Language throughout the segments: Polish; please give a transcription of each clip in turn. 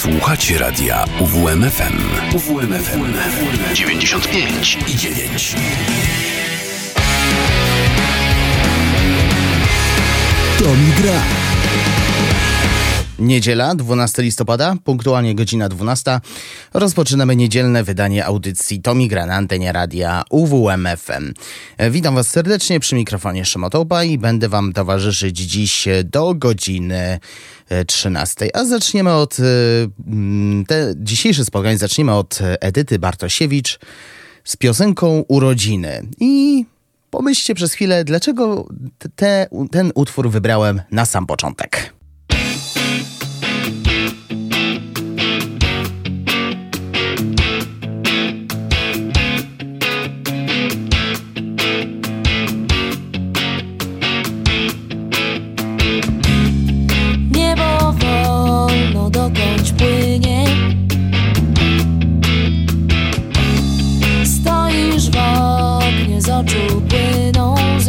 Słuchacie radia UWMFM. UWMFM 95 i 9. To mi gra. Niedziela, 12 listopada, punktualnie godzina 12. Rozpoczynamy niedzielne wydanie audycji Tomi na antenie radia UWMFM. Witam Was serdecznie przy mikrofonie Szymotopa i będę Wam towarzyszyć dziś do godziny e, 13. A zaczniemy od... E, te dzisiejsze spotkanie zaczniemy od Edyty Bartosiewicz z piosenką Urodziny. I pomyślcie przez chwilę, dlaczego te, ten utwór wybrałem na sam początek. tutto che non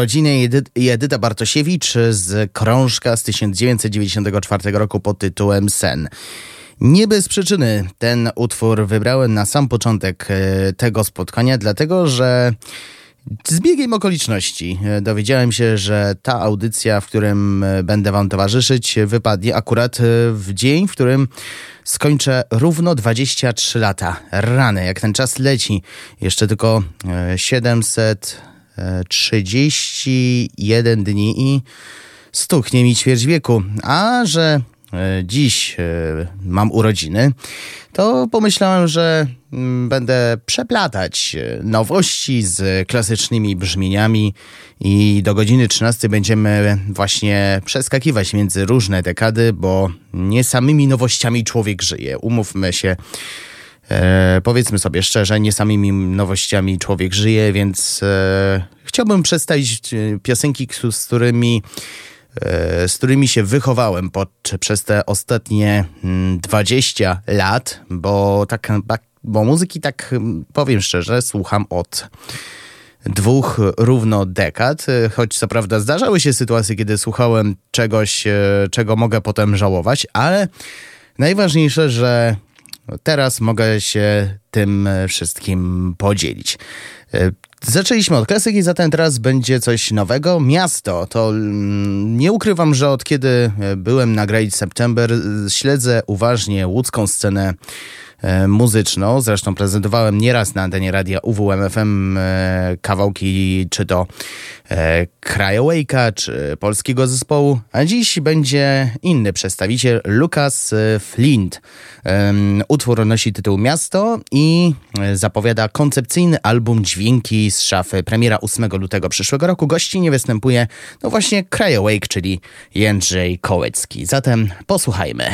urodziny Jedy Edyta Bartosiewicz z krążka z 1994 roku pod tytułem Sen. Nie bez przyczyny ten utwór wybrałem na sam początek e, tego spotkania, dlatego że z biegiem okoliczności e, dowiedziałem się, że ta audycja, w którym e, będę Wam towarzyszyć, wypadnie akurat w dzień, w którym skończę równo 23 lata. Rany, jak ten czas leci. Jeszcze tylko 700. 731 dni i stuknie mi ćwierć wieku. A że E, dziś e, mam urodziny, to pomyślałem, że mm, będę przeplatać e, nowości z klasycznymi brzmieniami i do godziny 13 będziemy właśnie przeskakiwać między różne dekady, bo nie samymi nowościami człowiek żyje. Umówmy się. E, powiedzmy sobie szczerze, nie samymi nowościami człowiek żyje, więc e, chciałbym przedstawić piosenki, z którymi E, z którymi się wychowałem pod, przez te ostatnie 20 mm, lat, bo tak, bo muzyki tak powiem szczerze, słucham od dwóch równo dekad, e, choć co prawda zdarzały się sytuacje, kiedy słuchałem czegoś, e, czego mogę potem żałować, ale najważniejsze, że teraz mogę się tym wszystkim podzielić. Zaczęliśmy od klasyki, zatem teraz będzie coś nowego. Miasto. To mm, nie ukrywam, że od kiedy byłem na Great September śledzę uważnie łódzką scenę E, muzyczną. Zresztą prezentowałem nieraz na antenie radia UWMFM e, kawałki czy to e, Krajowejka, czy polskiego zespołu. A dziś będzie inny przedstawiciel, Lukas Flint. Utwór nosi tytuł Miasto i zapowiada koncepcyjny album Dźwięki z szafy. Premiera 8 lutego przyszłego roku. Gości nie występuje, no właśnie Krajowake, czyli Jędrzej Kołecki. Zatem posłuchajmy.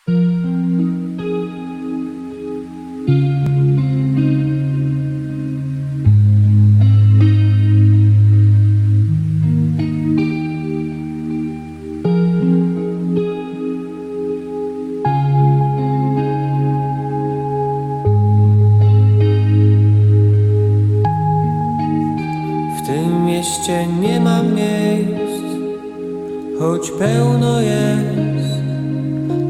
W tym mieście nie ma miejsc, choć pełno jest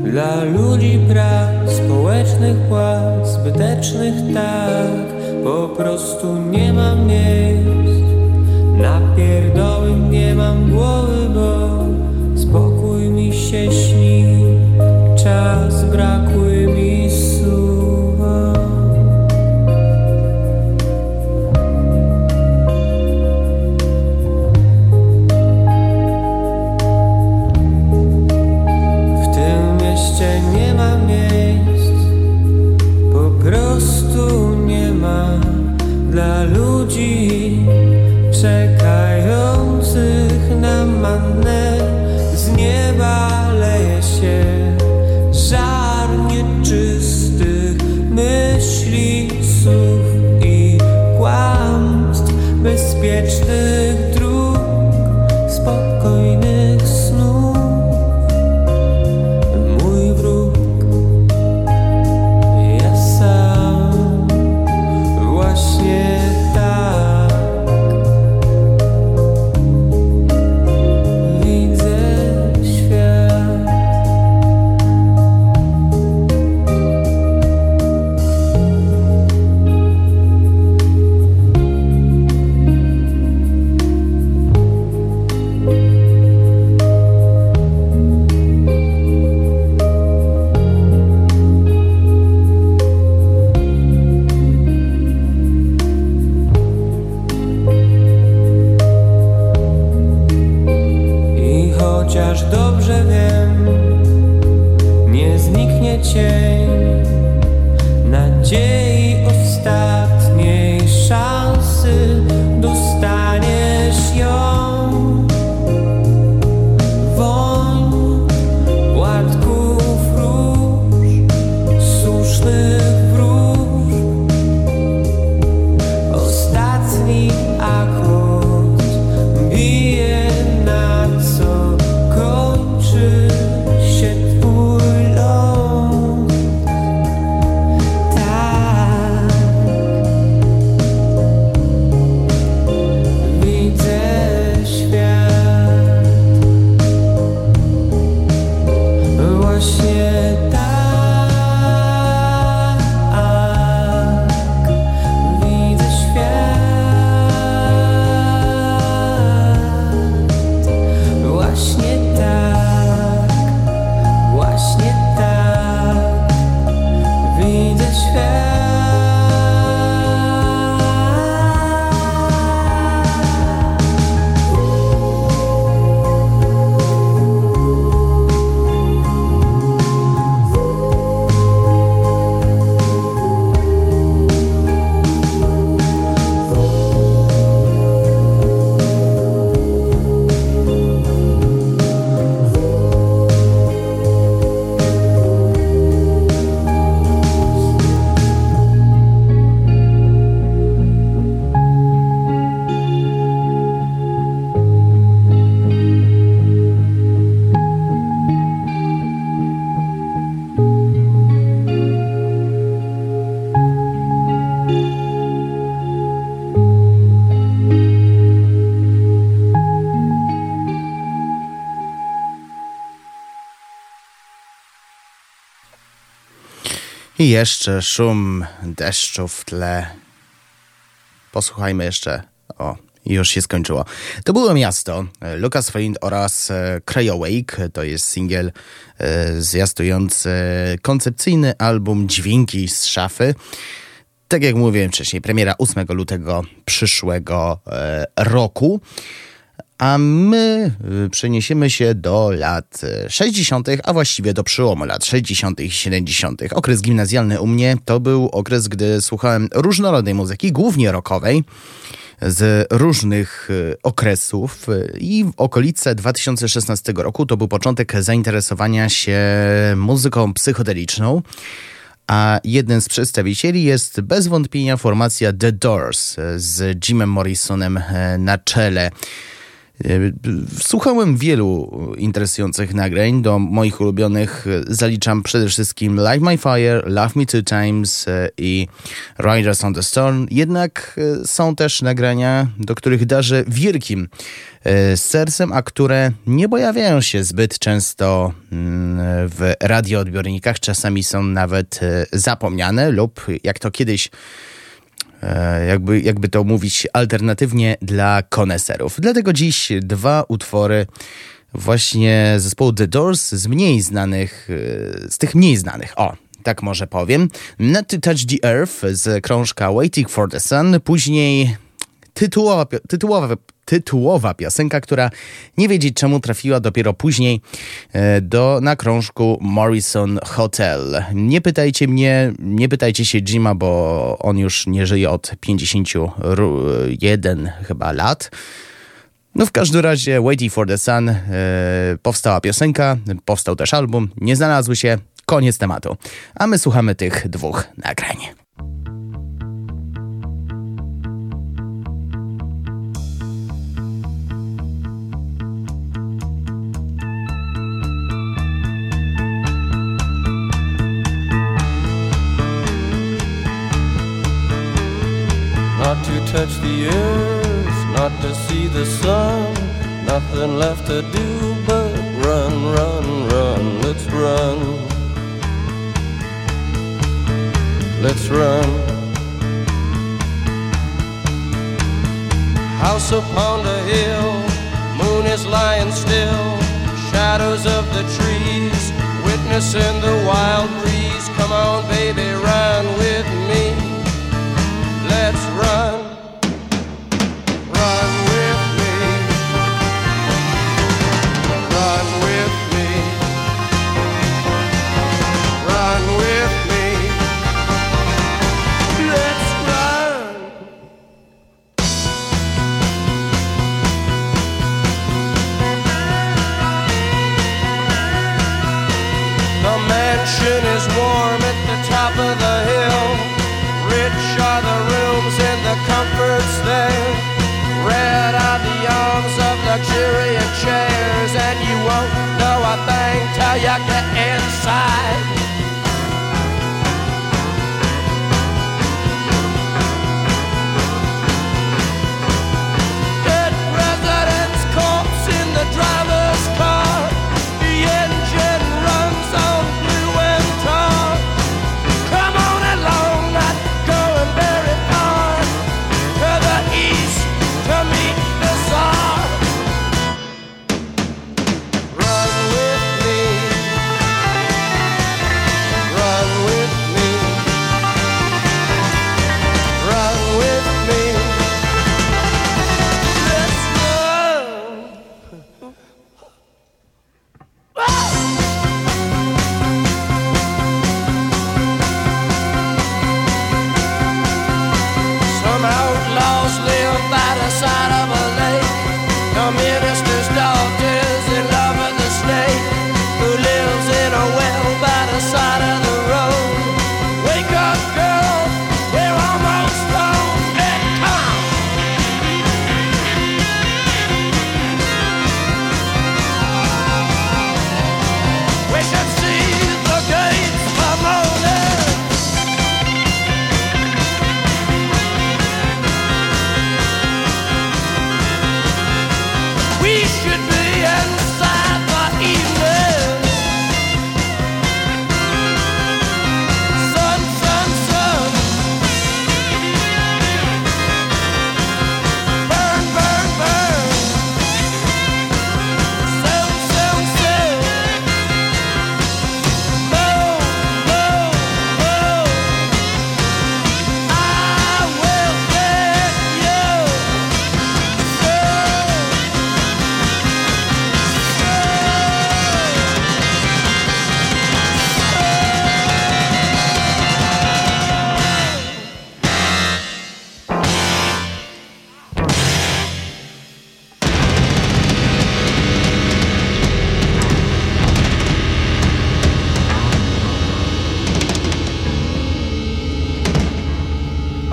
dla ludzi praw, społecznych płac, zbytecznych tak Po prostu nie mam miejsc. Na pierdoły nie mam głowy, bo Spokój mi się śni. Czas brakuje nieba leje się żar nieczystych myśli, słów i kłamstw bezpiecznych passer I jeszcze szum deszczu w tle. Posłuchajmy jeszcze. O, już się skończyło. To było miasto. Lucas Flint oraz e, Crayawake. To jest singiel e, zwiastujący koncepcyjny album Dźwięki z szafy. Tak jak mówiłem wcześniej, premiera 8 lutego przyszłego e, roku. A my y, przeniesiemy się do lat 60., a właściwie do przełomu lat 60. i 70. Okres gimnazjalny u mnie to był okres, gdy słuchałem różnorodnej muzyki, głównie rockowej z różnych y, okresów i w okolice 2016 roku to był początek zainteresowania się muzyką psychodeliczną. A jeden z przedstawicieli jest bez wątpienia formacja The Doors z Jimem Morrisonem na czele. E, słuchałem wielu interesujących nagrań. Do moich ulubionych zaliczam przede wszystkim Light My Fire, Love Me Two Times e, i Riders on the Storm. Jednak e, są też nagrania, do których darzę wielkim sercem, a które nie pojawiają się zbyt często mm, w radioodbiornikach. Czasami są nawet zapomniane lub jak to kiedyś E, jakby, jakby to mówić alternatywnie dla koneserów. Dlatego dziś dwa utwory właśnie zespołu The Doors z mniej znanych, e, z tych mniej znanych. O, tak może powiem. Not to Touch the Earth z krążka Waiting for the Sun, później tytułowa, tytułowa, tytułowa piosenka, która nie wiedzieć czemu trafiła dopiero później e, do, na krążku Morrison Hotel. Nie pytajcie mnie, nie pytajcie się Jima, bo on już nie żyje od 51 chyba lat. No w każdym razie Waiting for the Sun e, powstała piosenka, powstał też album, nie znalazły się, koniec tematu. A my słuchamy tych dwóch nagrań. To touch the earth, not to see the sun. Nothing left to do but run, run, run. Let's run. Let's run. House upon the hill, moon is lying still. Shadows of the trees, witnessing the wild breeze. Come on, baby, run with me let's run. side.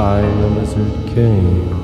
I'm a lizard king.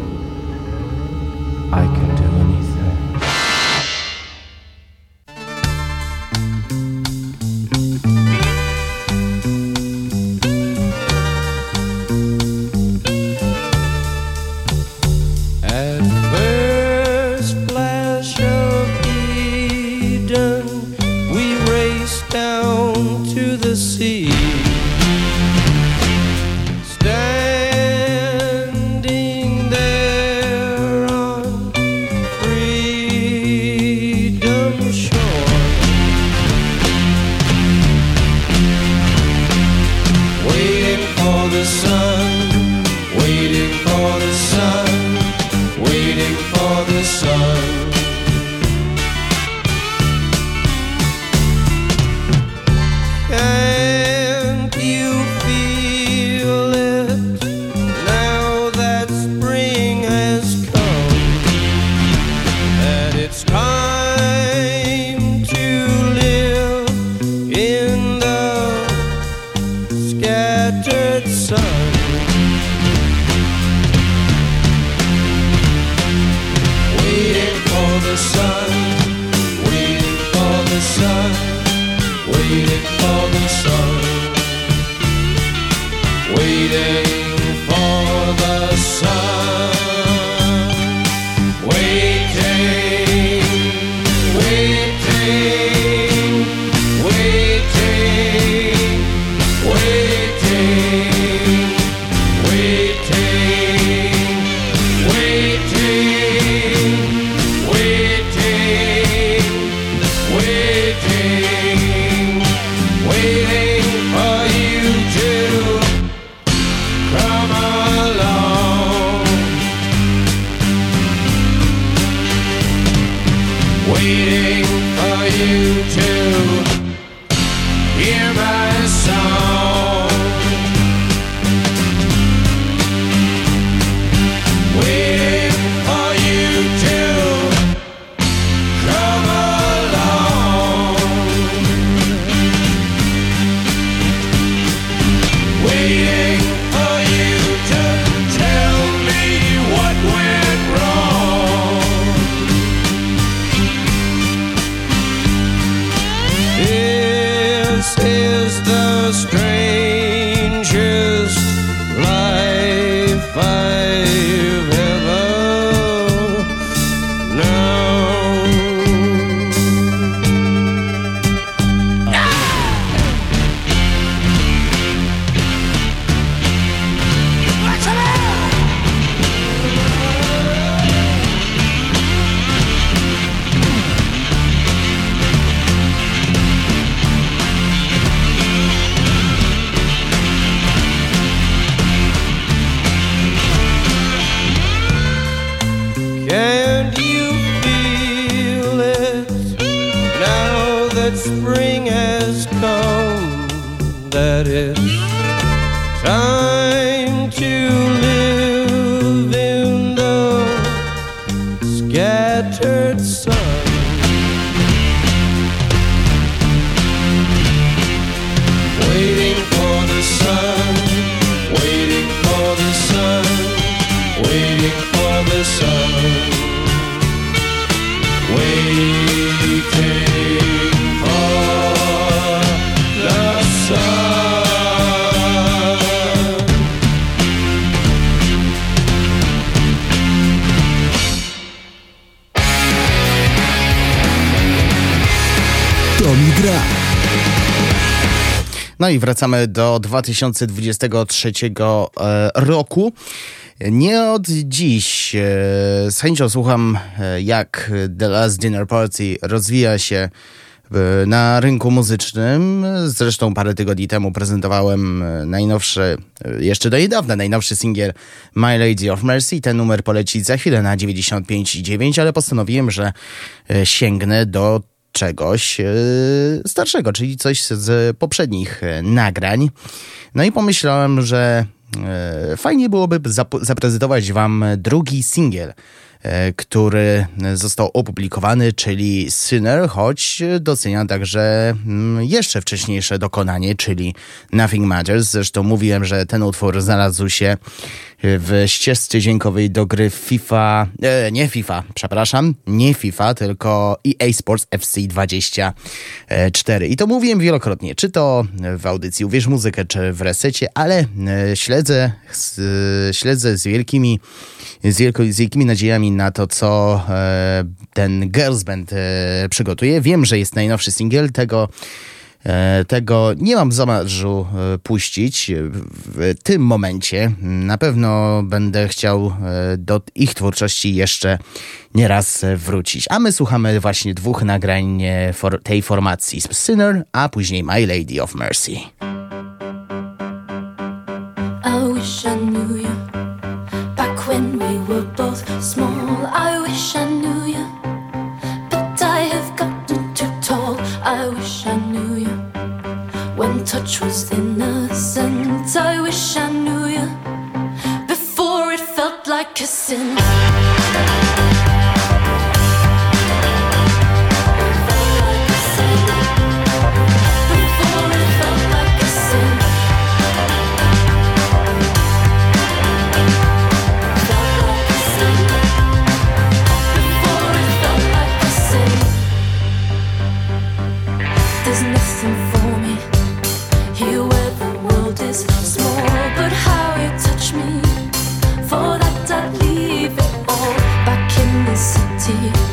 shattered sun. No i wracamy do 2023 e, roku. Nie od dziś e, z chęcią słucham, e, jak The Last Dinner Party rozwija się na rynku muzycznym. Zresztą parę tygodni temu prezentowałem najnowszy, jeszcze do niedawna, najnowszy singiel My Lady of Mercy. Ten numer poleci za chwilę na 95,9, ale postanowiłem, że sięgnę do czegoś e, starszego, czyli coś z poprzednich e, nagrań. No i pomyślałem, że e, fajnie byłoby zaprezentować Wam drugi singiel, który został opublikowany, czyli Sinner, choć docenia także mm, jeszcze wcześniejsze dokonanie, czyli Nothing Matters. Zresztą mówiłem, że ten utwór znalazł się w ścieżce dźwiękowej do gry FIFA, e, nie FIFA, przepraszam, nie FIFA, tylko EA Sports FC 24. I to mówiłem wielokrotnie, czy to w audycji Uwierz Muzykę, czy w resecie, ale e, śledzę, śledzę z wielkimi, z, wielko, z wielkimi nadziejami na to, co e, ten Girls Band e, przygotuje. Wiem, że jest najnowszy singiel tego tego nie mam zamarzu e, puścić w tym momencie. Na pewno będę chciał e, do ich twórczości jeszcze nieraz wrócić. A my słuchamy właśnie dwóch nagrań tej formacji Sinner, a później My Lady of Mercy. Touch was innocent. I wish I knew you before it felt like a sin. The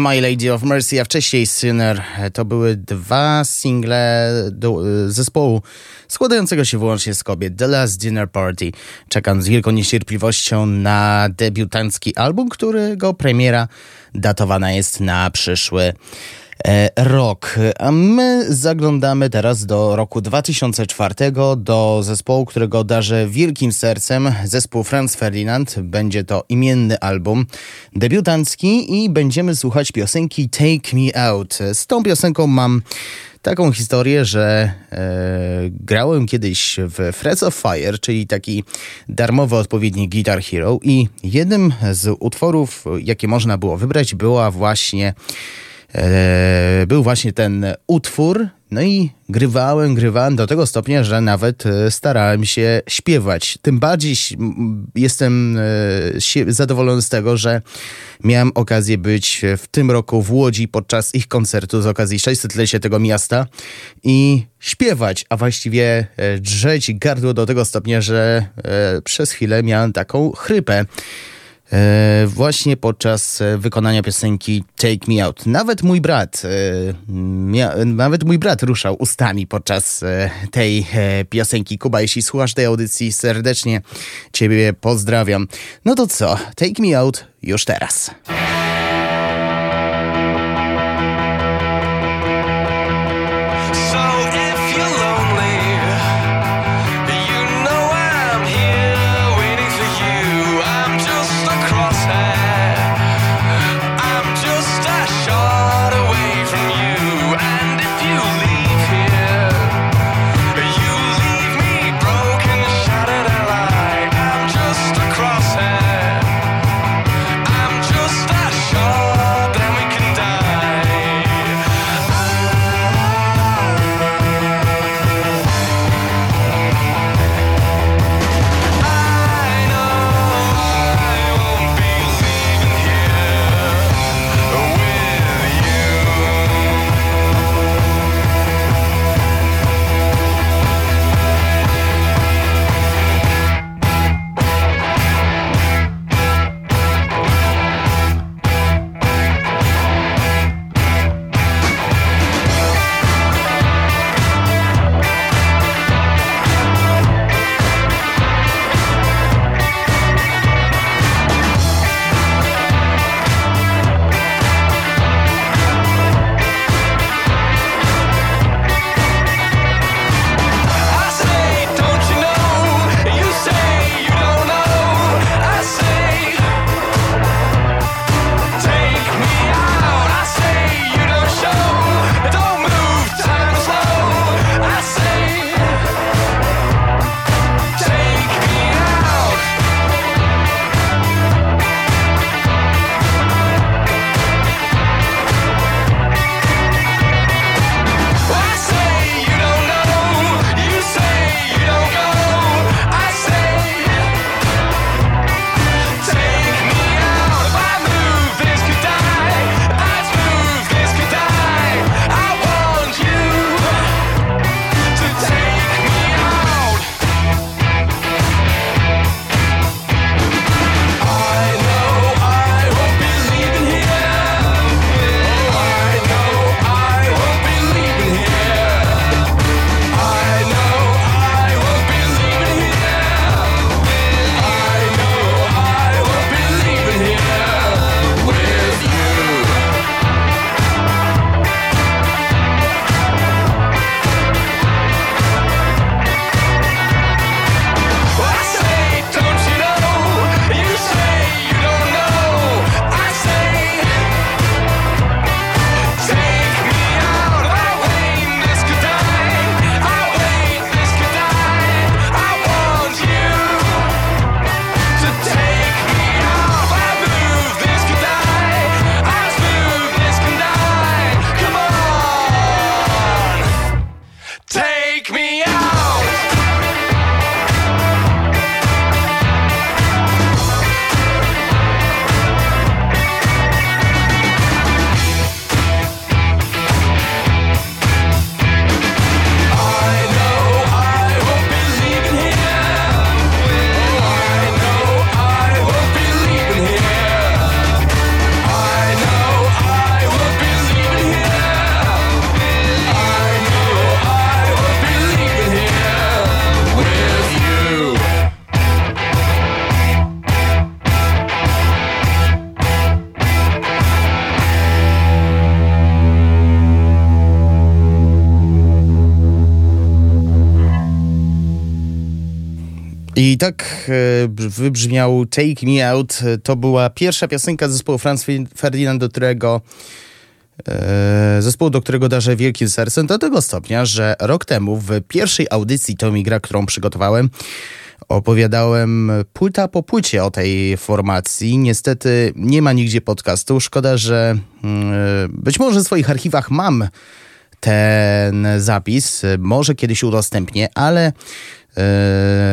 My Lady of Mercy, a wcześniej Sinner. To były dwa single do, zespołu składającego się wyłącznie z kobiet. The Last Dinner Party. Czekam z wielką niecierpliwością na debiutancki album, którego premiera datowana jest na przyszły E, rok. A my zaglądamy teraz do roku 2004, do zespołu, którego darzę wielkim sercem, zespół Franz Ferdinand. Będzie to imienny album debiutancki i będziemy słuchać piosenki Take Me Out. Z tą piosenką mam taką historię, że e, grałem kiedyś w Frets of Fire, czyli taki darmowy odpowiednik Guitar Hero i jednym z utworów, jakie można było wybrać, była właśnie e, był właśnie ten utwór. No i grywałem, grywałem do tego stopnia, że nawet e, starałem się śpiewać. Tym bardziej jestem e, zadowolony z tego, że miałem okazję być w tym roku w Łodzi podczas ich koncertu z okazji 600-lecia tego miasta i śpiewać, a właściwie e, drzeć gardło do tego stopnia, że przez chwilę miałem taką chrypę. E, właśnie podczas e, wykonania piosenki Take Me Out. Nawet mój brat, e, nawet mój brat ruszał ustami podczas tej piosenki. Kuba, jeśli słuchasz tej audycji, serdecznie Ciebie pozdrawiam. No to co? Take Me Out już teraz. I tak e, wybrzmiał Take Me Out. To była pierwsza piosenka zespołu Franz Ferdinand, do którego e, zespołu, do którego darzę wielkim sercem, do tego stopnia, że rok temu w pierwszej audycji Tommy Gra, którą przygotowałem, opowiadałem płyta po płycie o tej formacji. Niestety nie ma nigdzie podcastu. Szkoda, że mm, być może w swoich archiwach mam ten zapis. Może kiedyś udostępnię, ale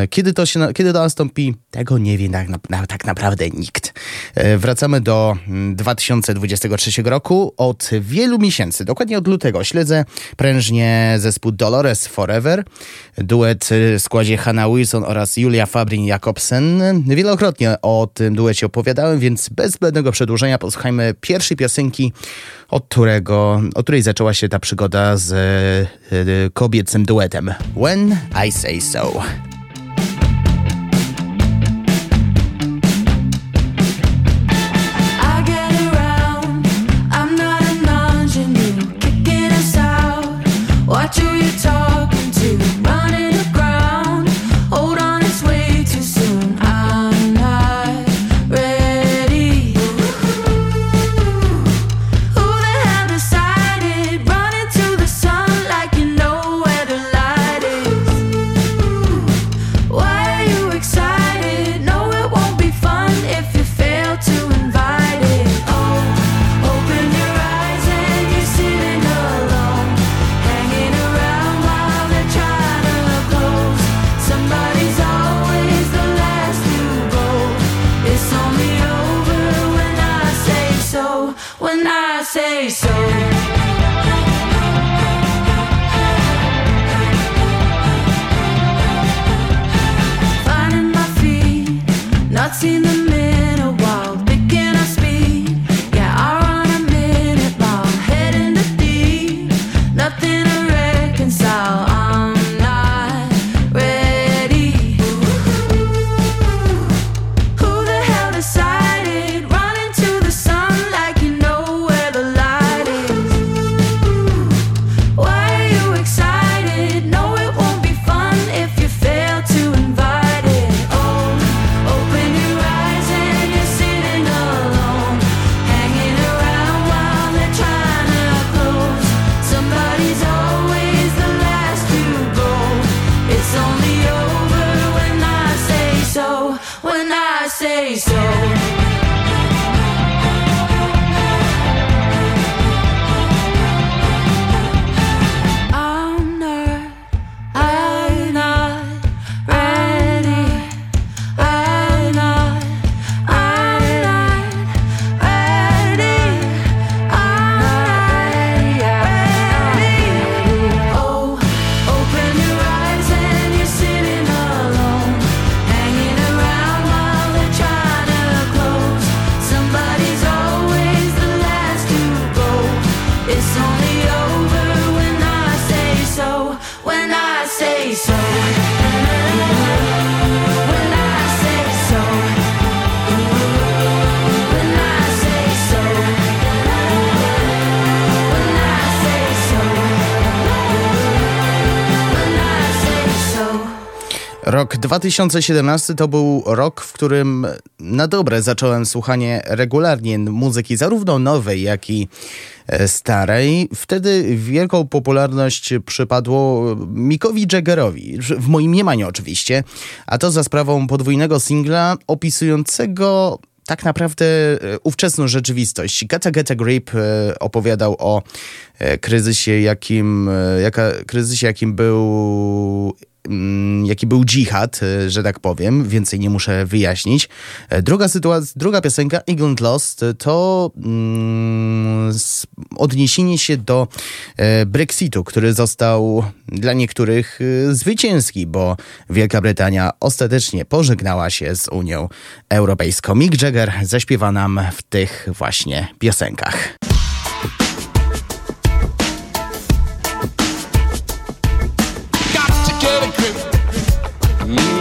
kiedy to, się, kiedy to nastąpi, tego nie wie tak, na, tak naprawdę nikt. E, wracamy do 2023 mm, roku. Od wielu miesięcy, dokładnie od lutego, śledzę prężnie zespół Dolores Forever, duet w składzie Hannah Wilson oraz Julia Fabrin-Jakobsen. Wielokrotnie o tym duecie opowiadałem, więc bez zbędnego przedłużenia posłuchajmy pierwszej piosenki, od, którego, od której zaczęła się ta przygoda z e, kobiecym duetem. When I Say So. Rok 2017 to był rok, w którym na dobre zacząłem słuchanie regularnie muzyki, zarówno nowej, jak i e, starej. Wtedy wielką popularność przypadło Mikowi Jaggerowi, w moim mniemaniu oczywiście, a to za sprawą podwójnego singla opisującego tak naprawdę e, ówczesną rzeczywistość. Gata Gata Grip e, opowiadał o e, kryzysie, jakim, e, jaka, kryzysie, jakim był jaki był dżihad, e, że tak powiem, więcej nie muszę wyjaśnić. E, Druga sytuacja, druga piosenka, England Lost, e, to mm, odniesienie się do Brexitu, który został dla niektórych zwycięski, bo Wielka Brytania ostatecznie pożegnała się z Unią Europejską. Mick Jagger zaśpiewa nam w tych właśnie piosenkach. Mm.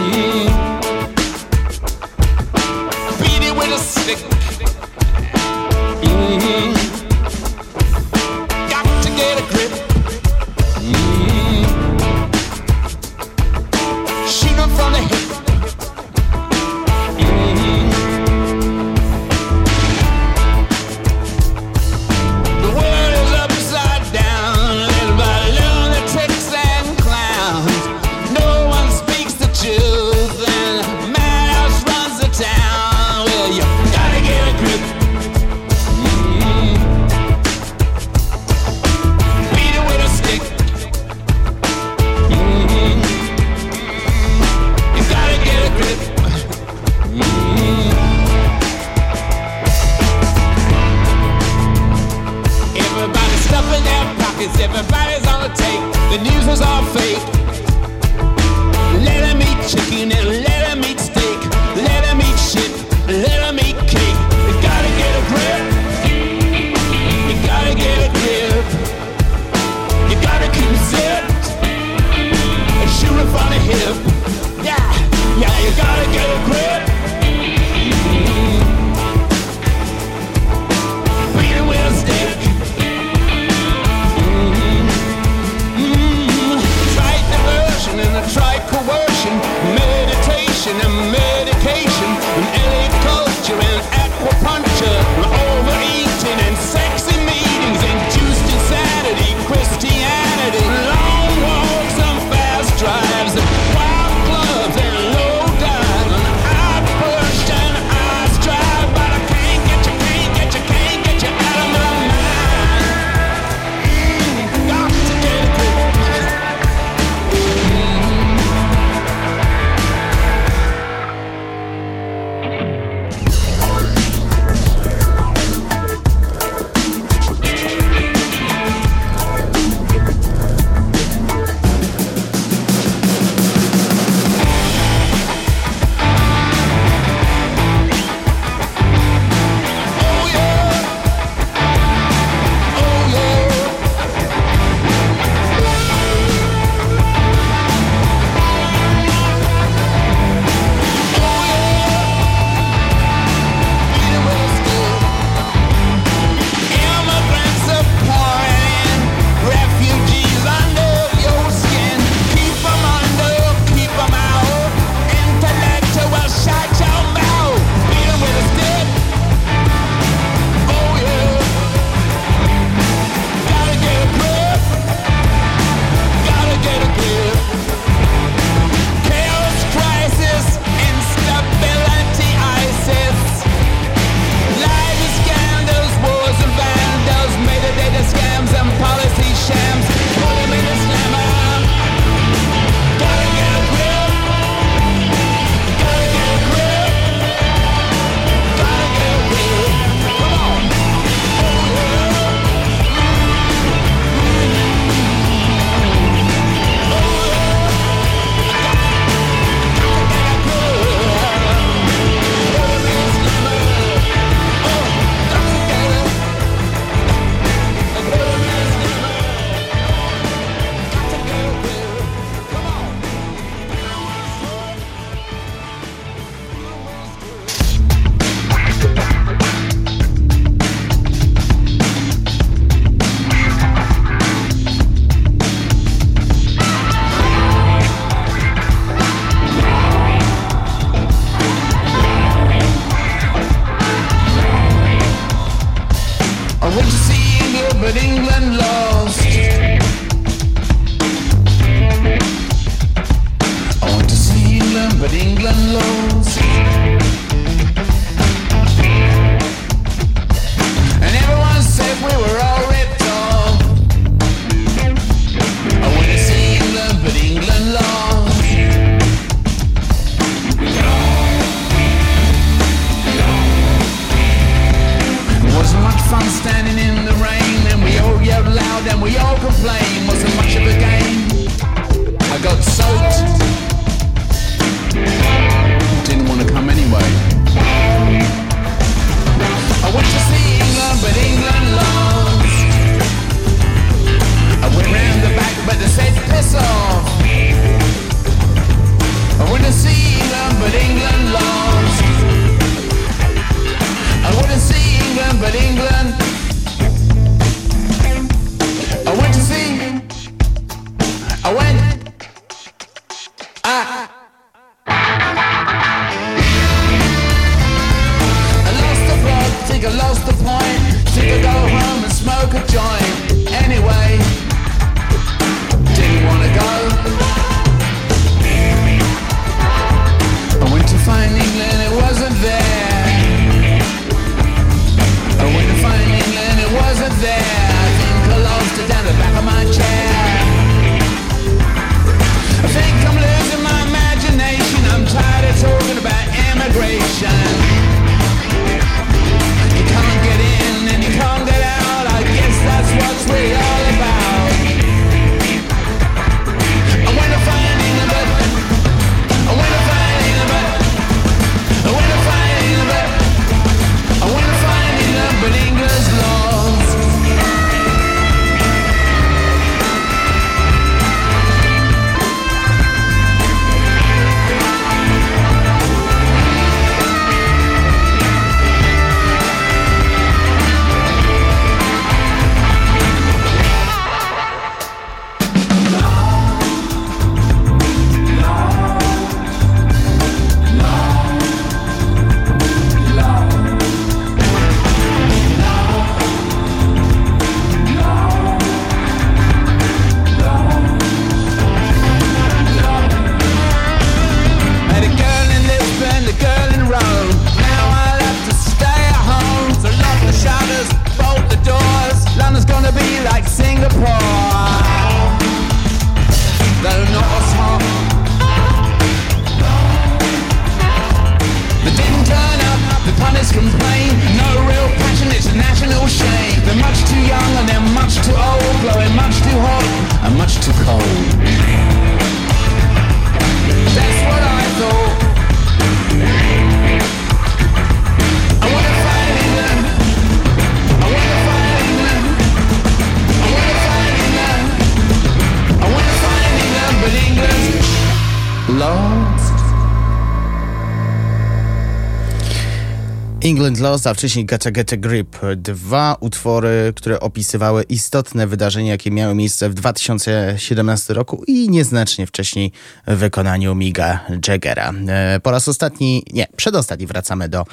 Second Lost, a wcześniej Gacha Gacha Grip. Dwa utwory, które opisywały istotne wydarzenia, jakie miały miejsce w 2017 roku i nieznacznie wcześniej w wykonaniu Miga Jaggera. E, po raz ostatni, nie, przedostatni wracamy do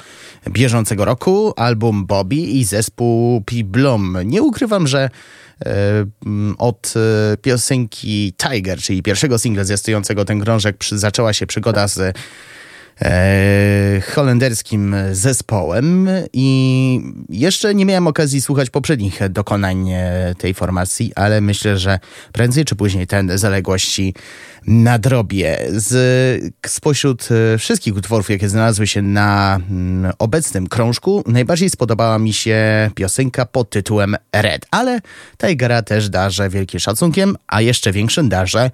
bieżącego roku. Album Bobby i zespół P. Blom. Nie ukrywam, że e, od e, piosenki Tiger, czyli pierwszego singla zwiastującego ten krążek, zaczęła się przygoda z E, holenderskim zespołem i jeszcze nie miałem okazji słuchać poprzednich dokonań e, tej formacji, ale myślę, że prędzej czy później ten zaległości nadrobię. Z, spośród e, wszystkich utworów, jakie znalazły się na mm, obecnym krążku, najbardziej spodobała mi się piosenka pod tytułem Red, ale Tigera też darzę wielkim szacunkiem, a jeszcze większym darze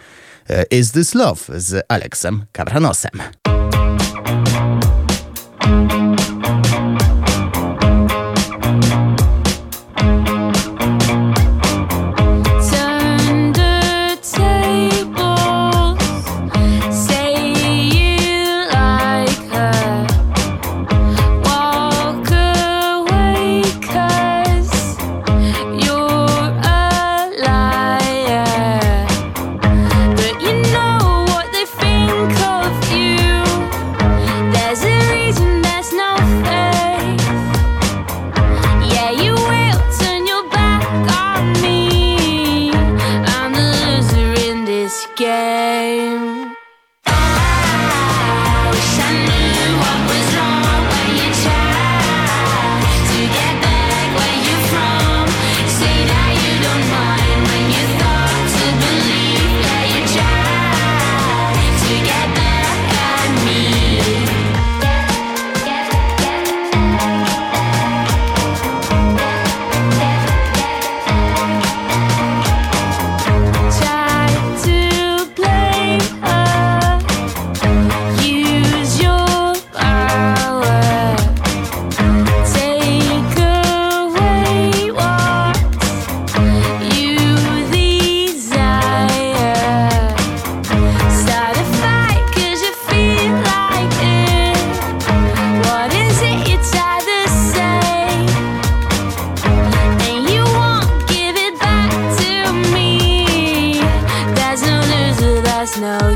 Is This Love z Aleksem Cabranosem. Thank you.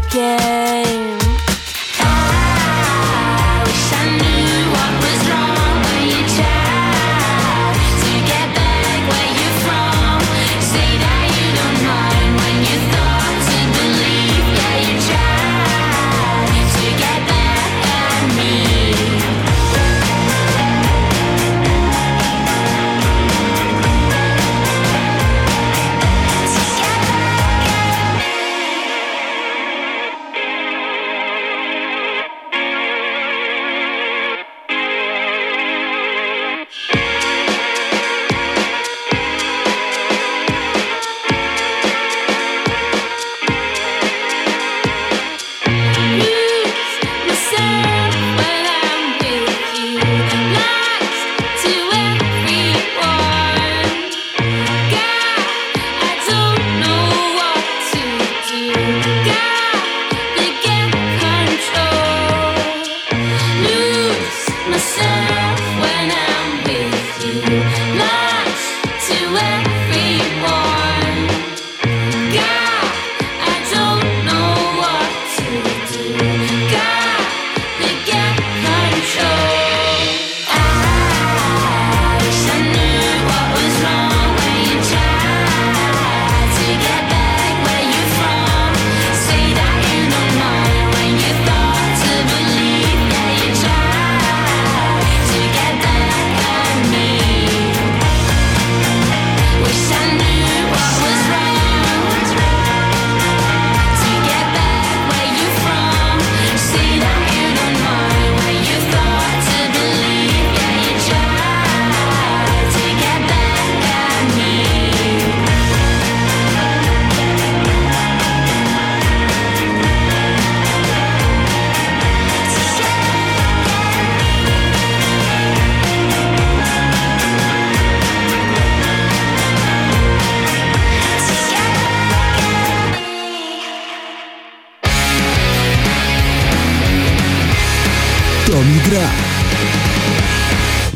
forget.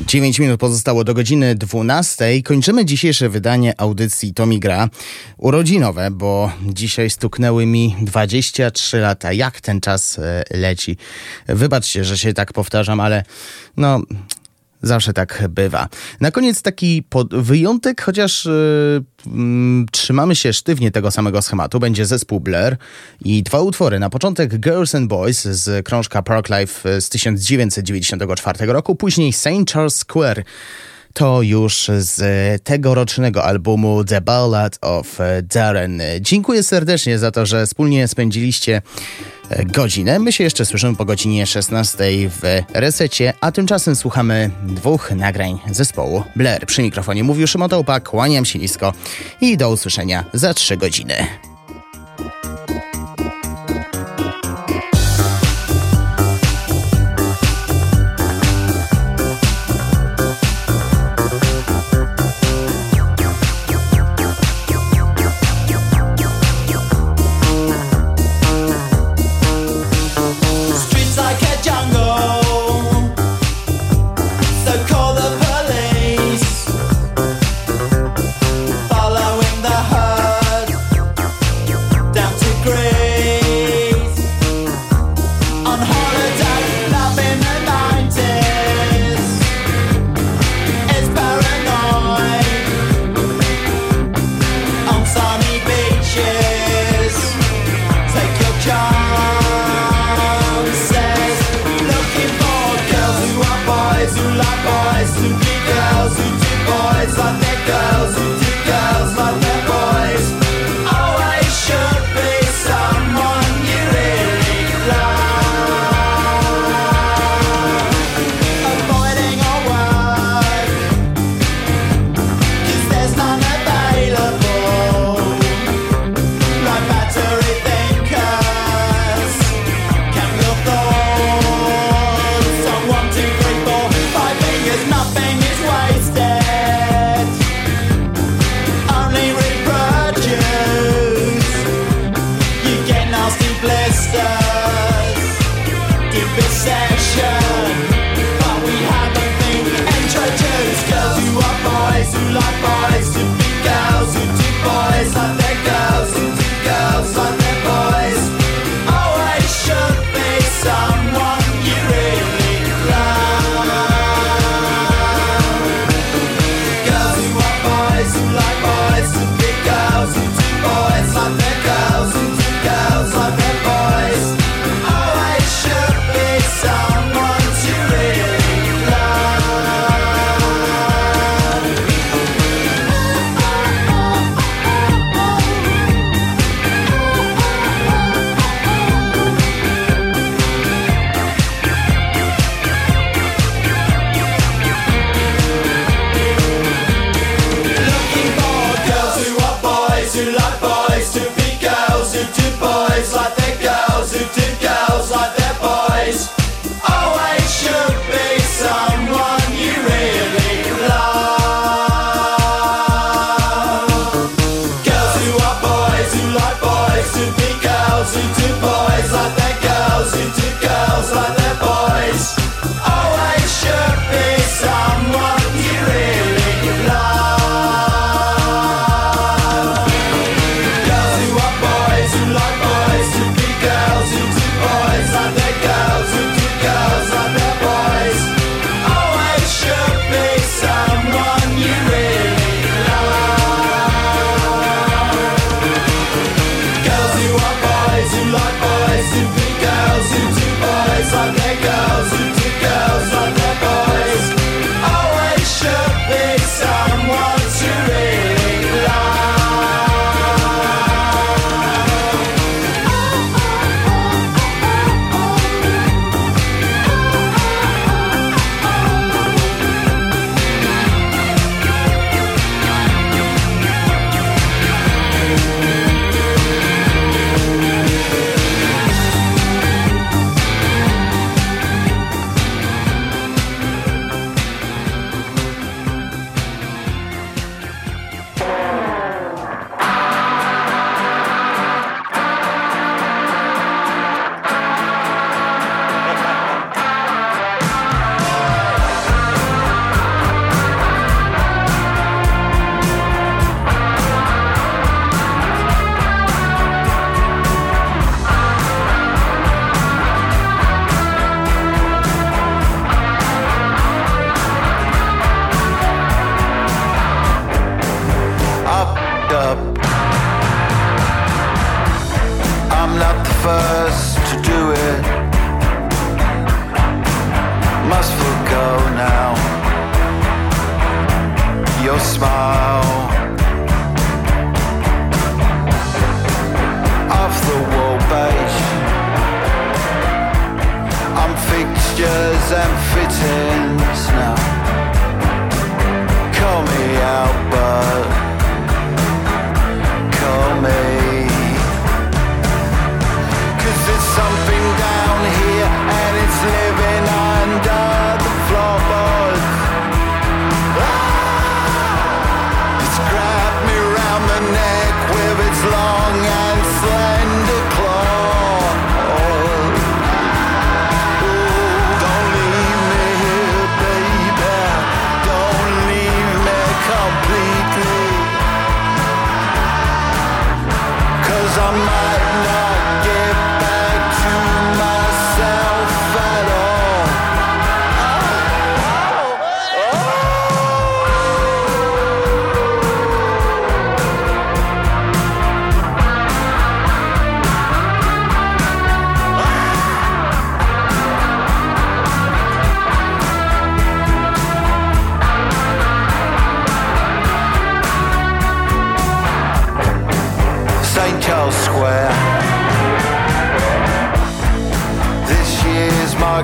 9 minut pozostało do godziny 12. Kończymy dzisiejsze wydanie audycji Tomi Gra. Urodzinowe, bo dzisiaj stuknęły mi 23 lata. Jak ten czas e, leci. Wybaczcie, że się tak powtarzam, ale no... Zawsze tak bywa. Na koniec taki wyjątek, chociaż yy, trzymamy się sztywnie tego samego schematu. Będzie zespół Blur i dwa utwory. Na początek Girls and Boys z krążka Park Life z 1994 roku, później St. Charles Square. To już z tegorocznego albumu The Ballad of Darren. Dziękuję serdecznie za to, że wspólnie spędziliście e, godzinę. My się jeszcze słyszymy po godzinie 16 w resecie, a tymczasem słuchamy dwóch nagrań zespołu Blair. Przy mikrofonie mówił Szymon Tołpa, kłaniam się nisko i do usłyszenia za 3 godziny.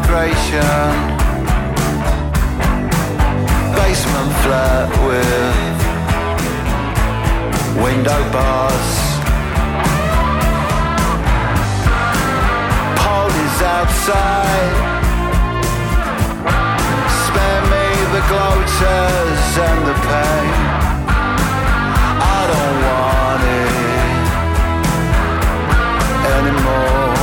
vibration. Basement flat with window bars. Police outside. Spare me the gloaters and the pain. I don't want it anymore.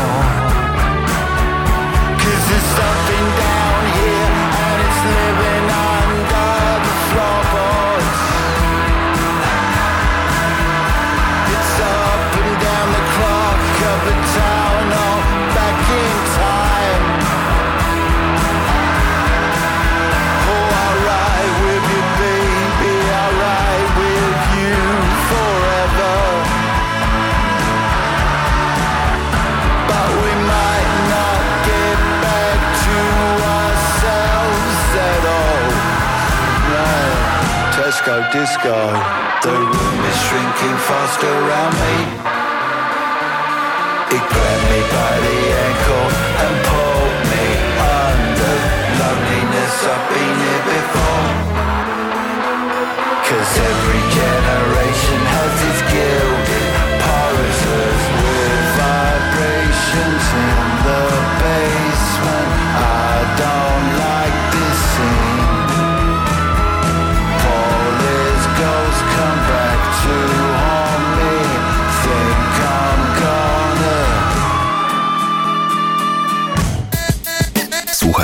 disco, disco. De room is shrinking fast around me. It grabbed me by the ankle and pulled me under. Loneliness, I've been here before. Cause every generation has its guilt.